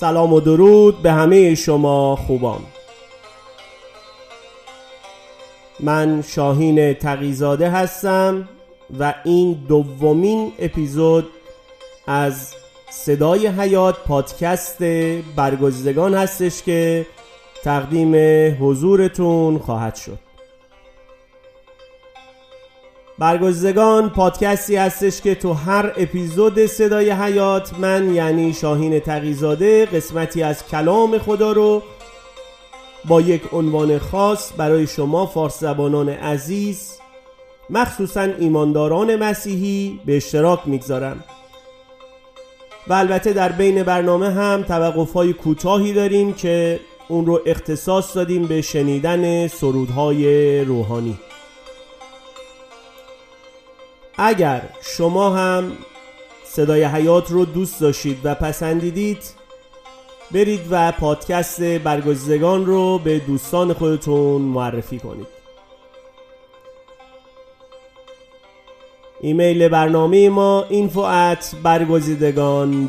سلام و درود به همه شما خوبان. من شاهین تقیزاده هستم و این دومین اپیزود از صدای حیات پادکست برگزیدگان هستش که تقدیم حضورتون خواهد شد. برگزیدگان پادکستی هستش که تو هر اپیزود صدای حیات من یعنی شاهین تقیزاده قسمتی از کلام خدا رو با یک عنوان خاص برای شما فارس زبانان عزیز مخصوصا ایمانداران مسیحی به اشتراک می‌گذارم. و البته در بین برنامه هم توقف های کوتاهی داریم که اون رو اختصاص دادیم به شنیدن سرودهای روحانی. اگر شما هم صدای حیات رو دوست داشتید و پسندیدید برید و پادکست برگزیدگان رو به دوستان خودتون معرفی کنید. ایمیل برنامه ما info at برگزیدگان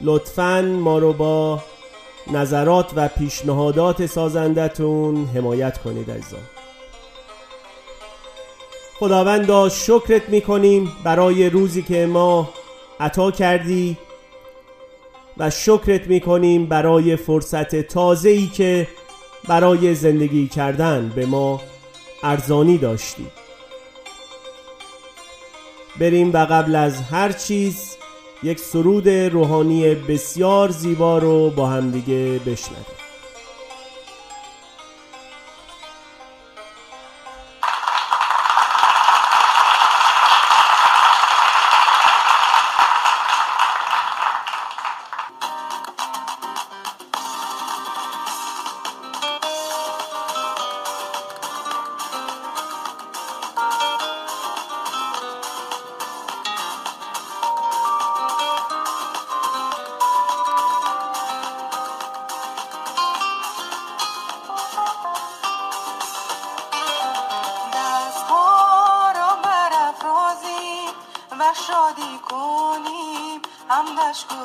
لطفا ما رو با نظرات و پیشنهادات سازندتون حمایت کنید عزیزان. خداوندا شکرت می‌کنیم برای روزی که ما عطا کردی و شکرت می‌کنیم برای فرصت تازه ای که برای زندگی کردن به ما ارزانی داشتی. بریم و قبل از هر چیز یک سرود روحانی بسیار زیبا رو با همدیگه بشنویم. Oh.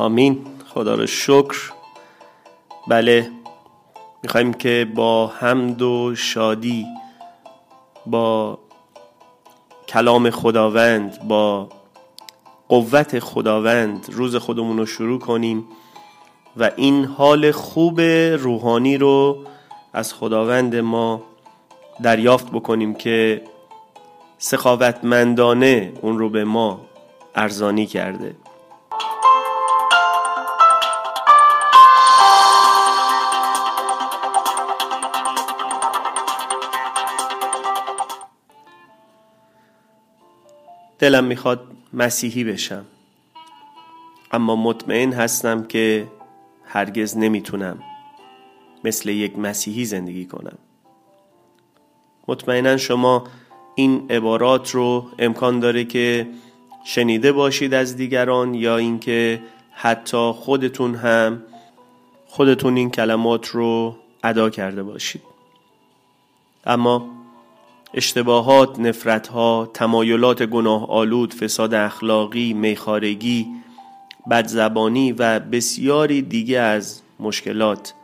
آمین. خدا رو شکر. بله. می‌خوایم که با حمد و شادی با کلام خداوند با قوت خداوند روز خودمون رو شروع کنیم و این حال خوب روحانی رو از خداوند ما دریافت بکنیم که سخاوتمندانه اون رو به ما ارزانی کرده. دلم می‌خواد مسیحی بشم. اما مطمئن هستم که هرگز نمی‌تونم مثل یک مسیحی زندگی کنم. مطمئنا شما این عبارات رو امکان داره که شنیده باشید از دیگران یا اینکه حتی خودتون هم خودتون این کلمات رو ادا کرده باشید. اما اشتباهات، نفرتها، تمایلات گناه آلود، فساد اخلاقی، میخارگی، بدزبانی و بسیاری دیگه از مشکلات.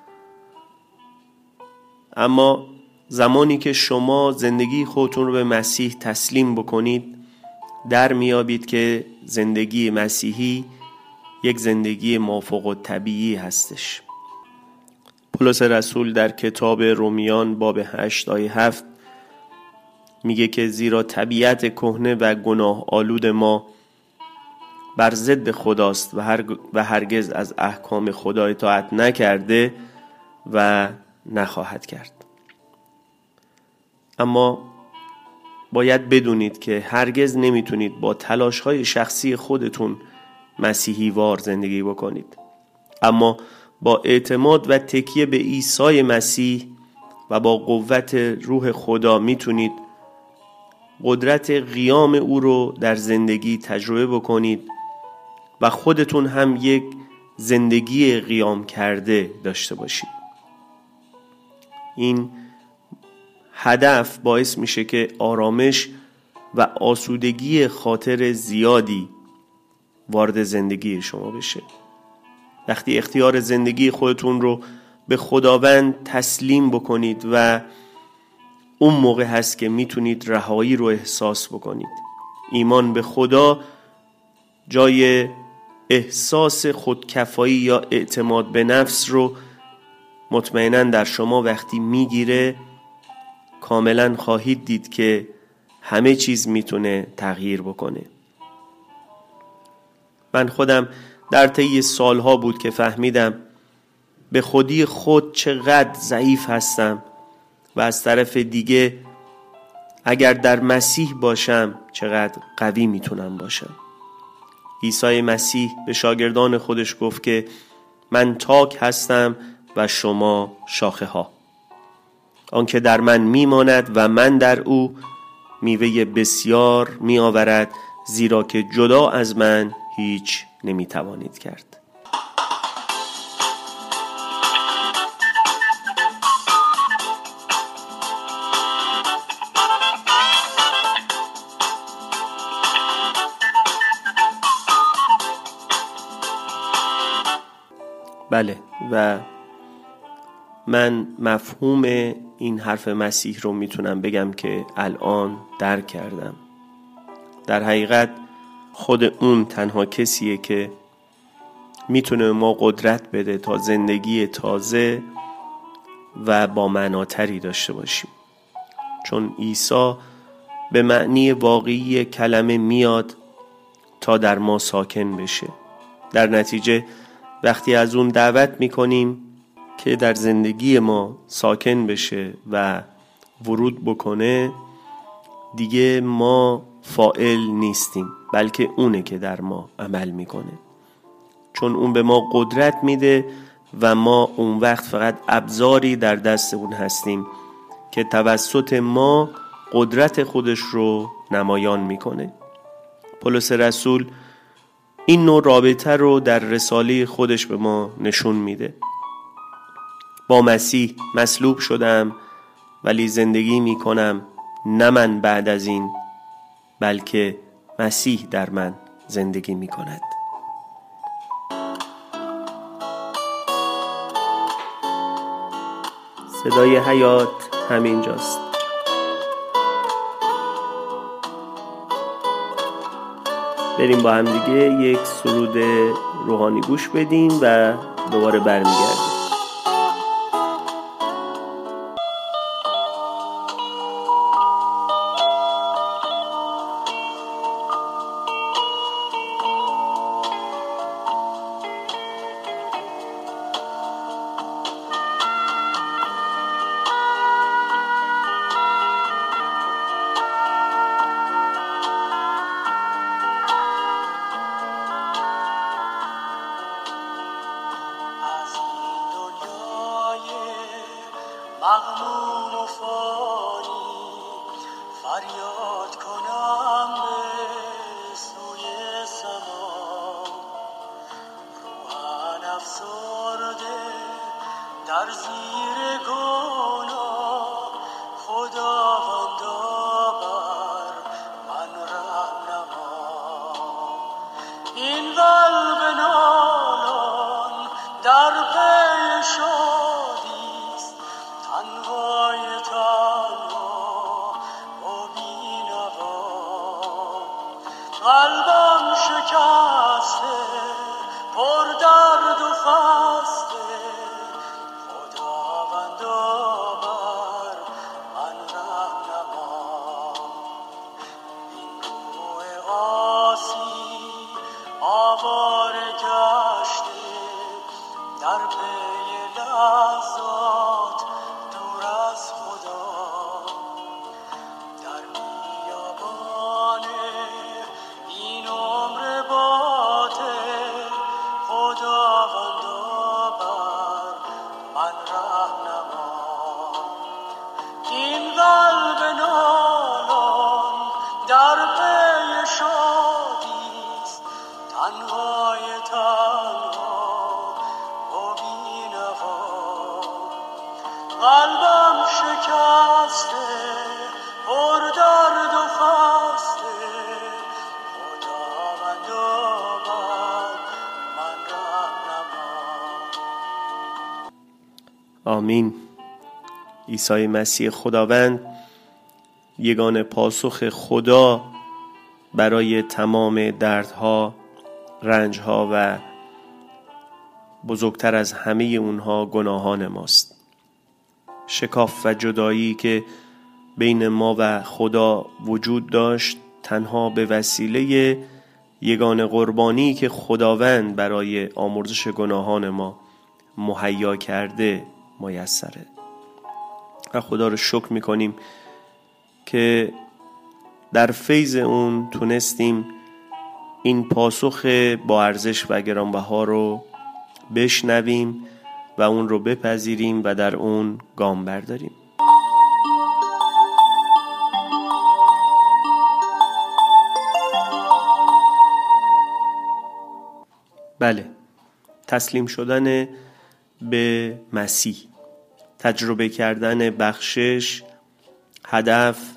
اما زمانی که شما زندگی خودتون رو به مسیح تسلیم بکنید در میابید که زندگی مسیحی یک زندگی مافوق و طبیعی هستش. پولس رسول در کتاب رومیان باب 8 آیه 7 میگه که زیرا طبیعت کهنه و گناه آلود ما بر ضد خداست و, هر و هرگز از احکام خدا اطاعت نکرده و نخواهد کرد. اما باید بدونید که هرگز نمی‌تونید با تلاش های شخصی خودتون مسیحی وار زندگی بکنید. اما با اعتماد و تکیه به عیسی مسیح و با قوت روح خدا می‌تونید قدرت قیام او رو در زندگی تجربه بکنید و خودتون هم یک زندگی قیام کرده داشته باشید. این هدف باعث میشه که آرامش و آسودگی خاطر زیادی وارد زندگی شما بشه. وقتی اختیار زندگی خودتون رو به خداوند تسلیم بکنید و اون موقع هست که می‌تونید رهایی رو احساس بکنید. ایمان به خدا جای احساس خودکفایی یا اعتماد به نفس رو مطمئنا در شما وقتی می‌گیره کاملا خواهید دید که همه چیز می‌تونه تغییر بکنه. من خودم در طی سالها بود که فهمیدم به خودی خود چقدر ضعیف هستم. و از طرف دیگه اگر در مسیح باشم چقدر قوی می‌تونم باشم. عیسی مسیح به شاگردان خودش گفت که من تاک هستم و شما شاخه ها آنکه در من میماند و من در او میوه بسیار میآورد زیرا که جدا از من هیچ نمی‌توانید کرد. بله. و من مفهوم این حرف مسیح رو می‌تونم بگم که الان درک کردم. در حقیقت خود اون تنها کسیه که می‌تونه ما قدرت بده تا زندگی تازه و با معناتری داشته باشیم. چون عیسی به معنی واقعی کلمه میاد تا در ما ساکن بشه. در نتیجه وقتی از اون دعوت می‌کنیم که در زندگی ما ساکن بشه و ورود بکنه دیگه ما فائل نیستیم بلکه اونه که در ما عمل می‌کنه. چون اون به ما قدرت میده و ما اون وقت فقط ابزاری در دست اون هستیم که توسط ما قدرت خودش رو نمایان می‌کنه. پولس رسول این نوع رابطه رو در رساله خودش به ما نشون میده. با مسیح مصلوب شدم ولی زندگی می کنم نه من بعد از این بلکه مسیح در من زندگی می کند صدای حیات همینجاست. بریم با هم دیگه یک سرود روحانی گوش بدیم و دوباره برمیگردیم. آمین. عیسی مسیح خداوند یگان پاسخ خدا برای تمام دردها رنجها و بزرگتر از همه اونها گناهان ماست. شکاف و جدایی که بین ما و خدا وجود داشت تنها به وسیله یگان قربانی که خداوند برای آمرزش گناهان ما مهیا کرده میسره. و خدا رو شکر می‌کنیم که در فیض اون تونستیم این پاسخ با ارزش و گرانبها رو بشنویم. و اون رو بپذیریم و در اون گام برداریم. بله تسلیم شدن به مسیح تجربه کردن بخشش هدف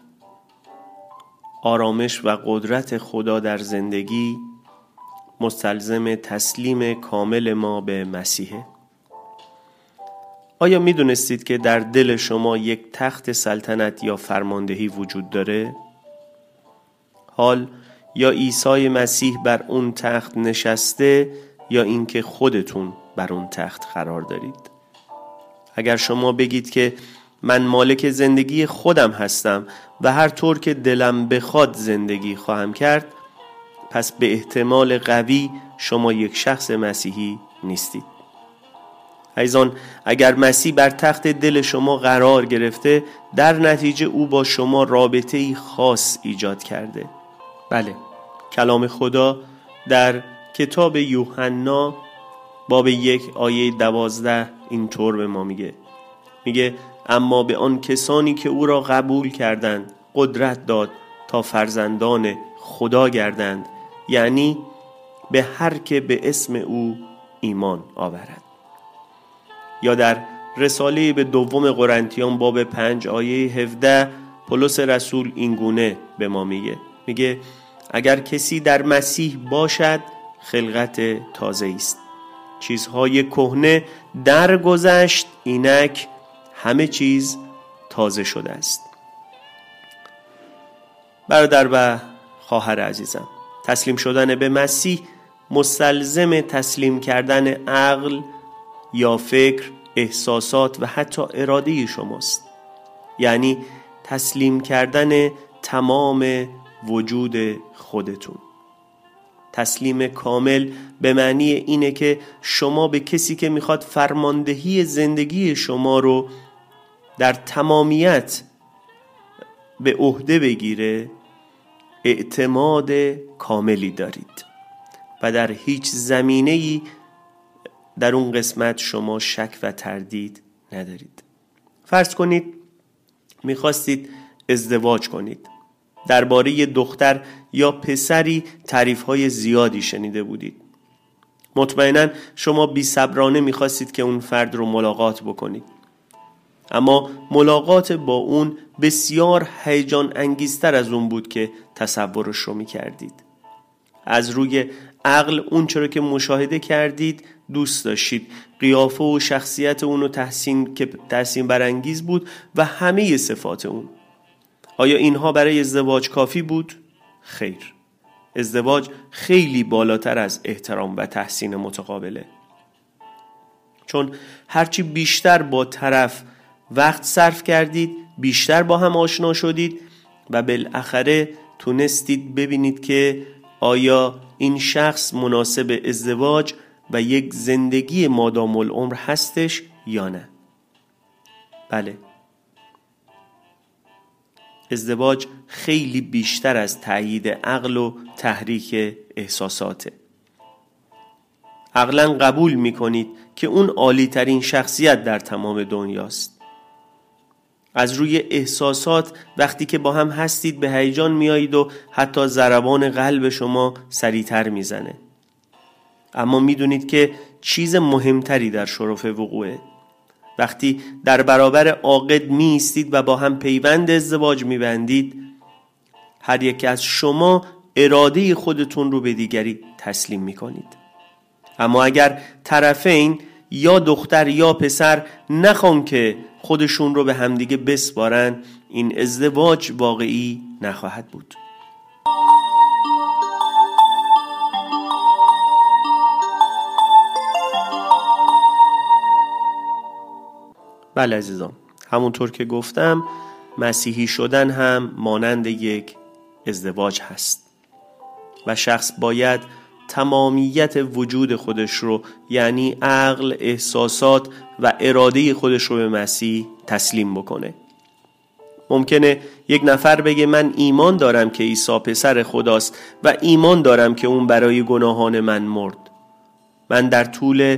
آرامش و قدرت خدا در زندگی مستلزم تسلیم کامل ما به مسیحه. آیا می دونستید که در دل شما یک تخت سلطنت یا فرماندهی وجود داره؟ حال یا عیسی مسیح بر اون تخت نشسته یا اینکه خودتون بر اون تخت قرار دارید اگر شما بگید که من مالک زندگی خودم هستم و هر طور که دلم بخواد زندگی خواهم کرد پس به احتمال قوی شما یک شخص مسیحی نیستید ایزان اگر مسیح بر تخت دل شما قرار گرفته در نتیجه او با شما رابطه ای خاص ایجاد کرده. بله. کلام خدا در کتاب یوحنا باب یک آیه دوازده اینطور به ما میگه. میگه اما به آن کسانی که او را قبول کردند قدرت داد تا فرزندان خدا گردند. یعنی به هر که به اسم او ایمان آورد. یا در رساله به دوم قرنتیان باب پنج آیه 17 پولس رسول اینگونه به ما میگه. میگه اگر کسی در مسیح باشد خلقت تازه است چیزهای کهنه درگذشت اینک همه چیز تازه شده است. برادر و خواهر عزیزم تسلیم شدن به مسیح مستلزم تسلیم کردن عقل یا فکر احساسات و حتی اراده شماست. یعنی تسلیم کردن تمام وجود خودتون. تسلیم کامل به معنی اینه که شما به کسی که می‌خواد فرماندهی زندگی شما رو در تمامیت به عهده بگیره اعتماد کاملی دارید و در هیچ زمینه ای در اون قسمت شما شک و تردید ندارید. فرض کنید می‌خواستید ازدواج کنید. درباره دختر یا پسری تعریف های زیادی شنیده بودید. مطمئنا شما بی صبرانه می‌خواستید که اون فرد رو ملاقات بکنید. اما ملاقات با اون بسیار هیجان انگیزتر از اون بود که تصورش رو می‌کردید. از روی عقل اون چرا که مشاهده کردید دوست داشتید. قیافه و شخصیت اون تحسین که تحسین برانگیز بود و همه صفات اون. آیا اینها برای ازدواج کافی بود؟ خیر. ازدواج خیلی بالاتر از احترام و تحسین متقابله. چون هرچی بیشتر با طرف وقت صرف کردید بیشتر با هم آشنا شدید و بالاخره تونستید ببینید که آیا این شخص مناسب ازدواج و یک زندگی مادام العمر هستش یا نه؟ بله. ازدواج خیلی بیشتر از تایید عقل و تحریک احساساته. عقلا قبول می کنید که اون عالی ترین شخصیت در تمام دنیاست. از روی احساسات وقتی که با هم هستید به هیجان میایید و حتی ضربان قلب شما سریعتر می‌زنه. اما می‌دونید که چیز مهمتری در شرف وقوعه. وقتی در برابر عاقد می و با هم پیوند ازدواج میبندید هر یک از شما اراده خودتون رو به دیگری تسلیم می کنید اما اگر طرفین یا دختر یا پسر نخوان که خودشون رو به همدیگه بسپارن این ازدواج واقعی نخواهد بود. بله عزیزان همونطور که گفتم مسیحی شدن هم مانند یک ازدواج هست و شخص باید تمامیت وجود خودش رو یعنی عقل، احساسات و اراده خودش رو به مسیح تسلیم بکنه. ممکنه یک نفر بگه من ایمان دارم که عیسی پسر خداست و ایمان دارم که اون برای گناهان من مرد. من در طول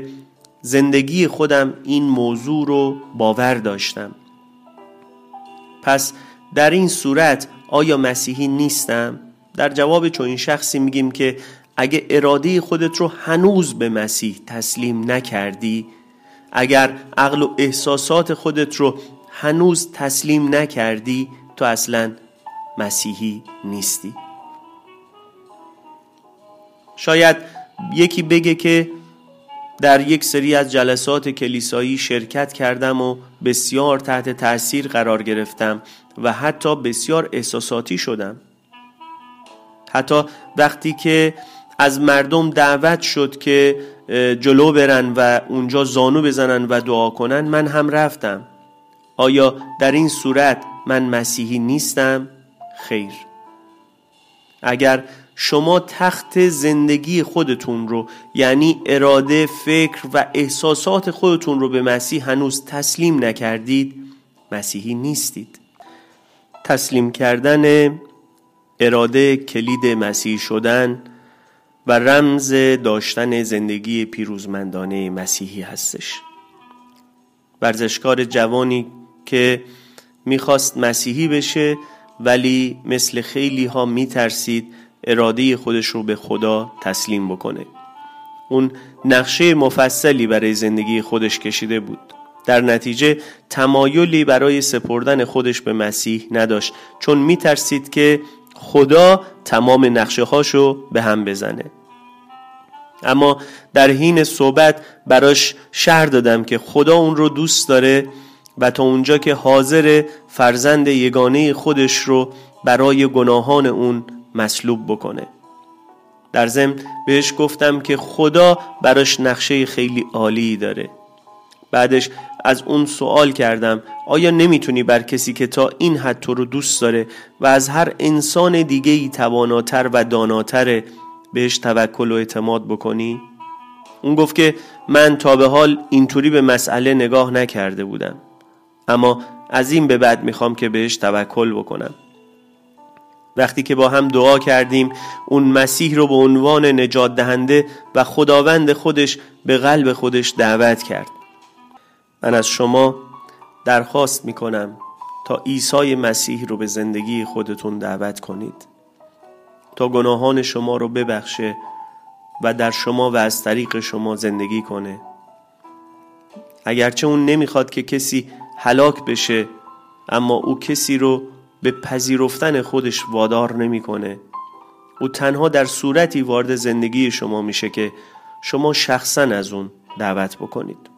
زندگی خودم این موضوع رو باور داشتم پس در این صورت آیا مسیحی نیستم؟ در جواب چون شخصی میگیم که اگه اراده خودت رو هنوز به مسیح تسلیم نکردی اگر عقل و احساسات خودت رو هنوز تسلیم نکردی تو اصلا مسیحی نیستی شاید یکی بگه که در یک سری از جلسات کلیسایی شرکت کردم و بسیار تحت تاثیر قرار گرفتم و حتی بسیار احساساتی شدم. حتی وقتی که از مردم دعوت شد که جلو برن و اونجا زانو بزنن و دعا کنن من هم رفتم. آیا در این صورت من مسیحی نیستم؟ خیر. اگر شما تخت زندگی خودتون رو یعنی اراده فکر و احساسات خودتون رو به مسیح هنوز تسلیم نکردید مسیحی نیستید. تسلیم کردن اراده کلید مسیح شدن و رمز داشتن زندگی پیروزمندانه مسیحی هستش. ورزشکار جوانی که می‌خواست مسیحی بشه ولی مثل خیلی ها میترسید اراده خودش رو به خدا تسلیم بکنه. اون نقشه مفصلی برای زندگی خودش کشیده بود. در نتیجه تمایلی برای سپردن خودش به مسیح نداشت چون میترسید که خدا تمام نقشه هاشو به هم بزنه. اما در حین صحبت براش شهر دادم که خدا اون رو دوست داره و تا اونجا که حاضر فرزند یگانه خودش رو برای گناهان اون مصلوب بکنه. در ضمن بهش گفتم که خدا براش نقشه خیلی عالی داره. بعدش از اون سوال کردم آیا نمی‌تونی بر کسی که تا این حد تو رو دوست داره و از هر انسان دیگه ای تواناتر و داناتره بهش توکل و اعتماد بکنی؟ اون گفت که من تا به حال اینطوری به مسئله نگاه نکرده بودم. اما از این به بعد می‌خوام که بهش توکل بکنم. وقتی که با هم دعا کردیم اون مسیح رو به عنوان نجات دهنده و خداوند خودش به قلب خودش دعوت کرد. من از شما درخواست می‌کنم تا عیسی مسیح رو به زندگی خودتون دعوت کنید. تا گناهان شما رو ببخشه و در شما و از طریق شما زندگی کنه. اگرچه اون نمی‌خواد که کسی هلاک بشه اما او کسی رو به پذیرفتن خودش وادار نمی‌کنه. او تنها در صورتی وارد زندگی شما میشه که شما شخصا از اون دعوت بکنید.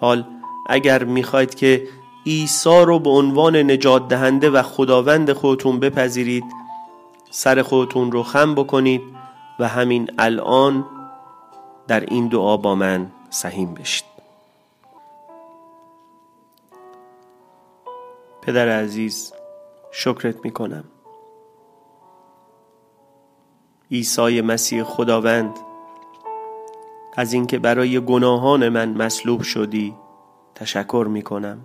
حال اگر می‌خواید که عیسی رو به عنوان نجات دهنده و خداوند خودتون بپذیرید سر خودتون رو خم بکنید و همین الان در این دعا با من سهیم بشید. پدر عزیز شکرت می‌کنم. عیسی مسیح خداوند از اینکه برای گناهان من مصلوب شدی تشکر می‌کنم.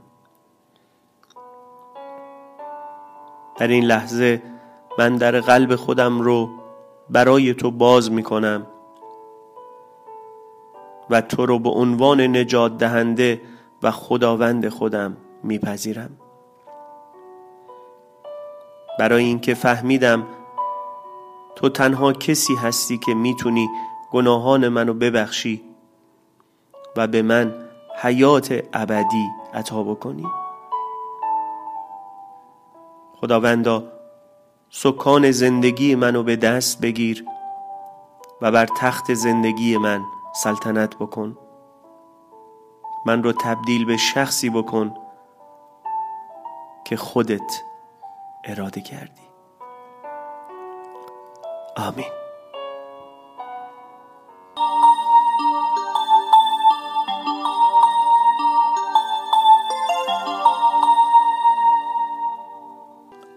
در این لحظه من در قلب خودم رو برای تو باز می‌کنم و تو رو به عنوان نجات دهنده و خداوند خودم میپذیرم. برای اینکه فهمیدم تو تنها کسی هستی که می‌تونی گناهان منو ببخشی و به من حیات ابدی عطا بکنی. خداوندا سکان زندگی منو به دست بگیر و بر تخت زندگی من سلطنت بکن. من رو تبدیل به شخصی بکن که خودت اراده کردی. آمین.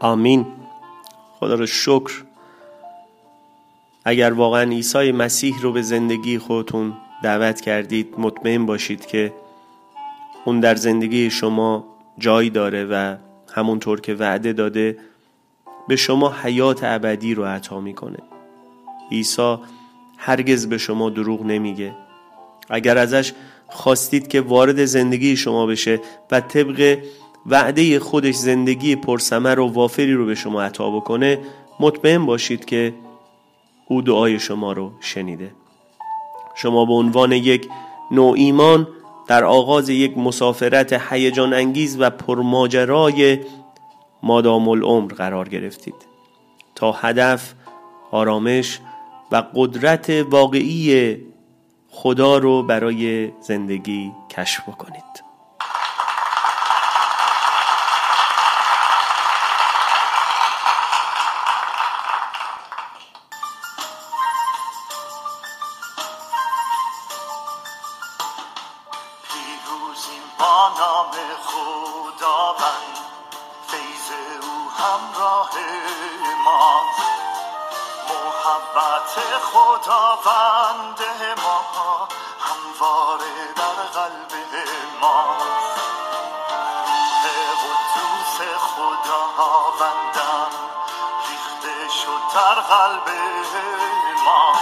آمین. خدا رو شکر. اگر واقعا عیسی مسیح رو به زندگی خودتون دعوت کردید مطمئن باشید که اون در زندگی شما جای داره و همونطور که وعده داده به شما حیات ابدی رو عطا می‌کنه. عیسی هرگز به شما دروغ نمیگه. اگر ازش خواستید که وارد زندگی شما بشه و طبق وعده خودش زندگی پرسمر و وافری رو به شما عطا بکنه مطمئن باشید که او دعای شما رو شنیده. شما به عنوان یک نوع ایمان در آغاز یک مسافرت هیجان انگیز و پرماجرای مادام العمر قرار گرفتید. تا هدف آرامش و قدرت واقعی خدا رو برای زندگی کشف کنید خداوندم ریخته شد در قلب ما.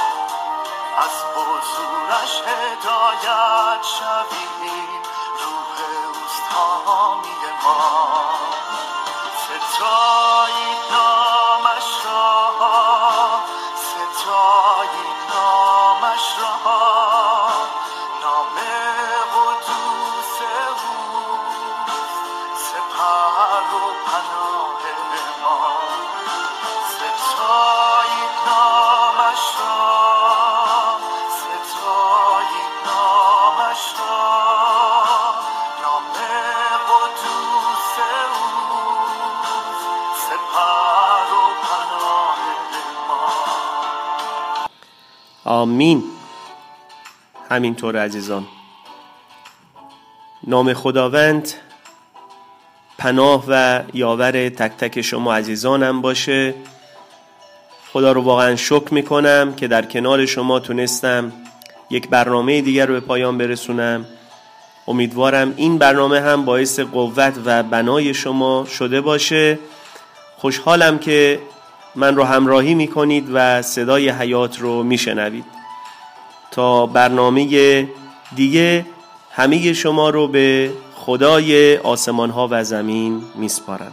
از حضورش هدایت شویم. آمین. همینطور عزیزان. نام خداوند پناه و یاور تک تک شما عزیزانم باشه. خدا رو واقعا شکر می‌کنم که در کنار شما تونستم یک برنامه دیگر رو به پایان برسونم. امیدوارم این برنامه هم باعث قوت و بنای شما شده باشه. خوشحالم که من رو همراهی می‌کنید و صدای حیات رو میشنوید. تا برنامه دیگه همه شما رو به خدای آسمان ها و زمین میسپارم.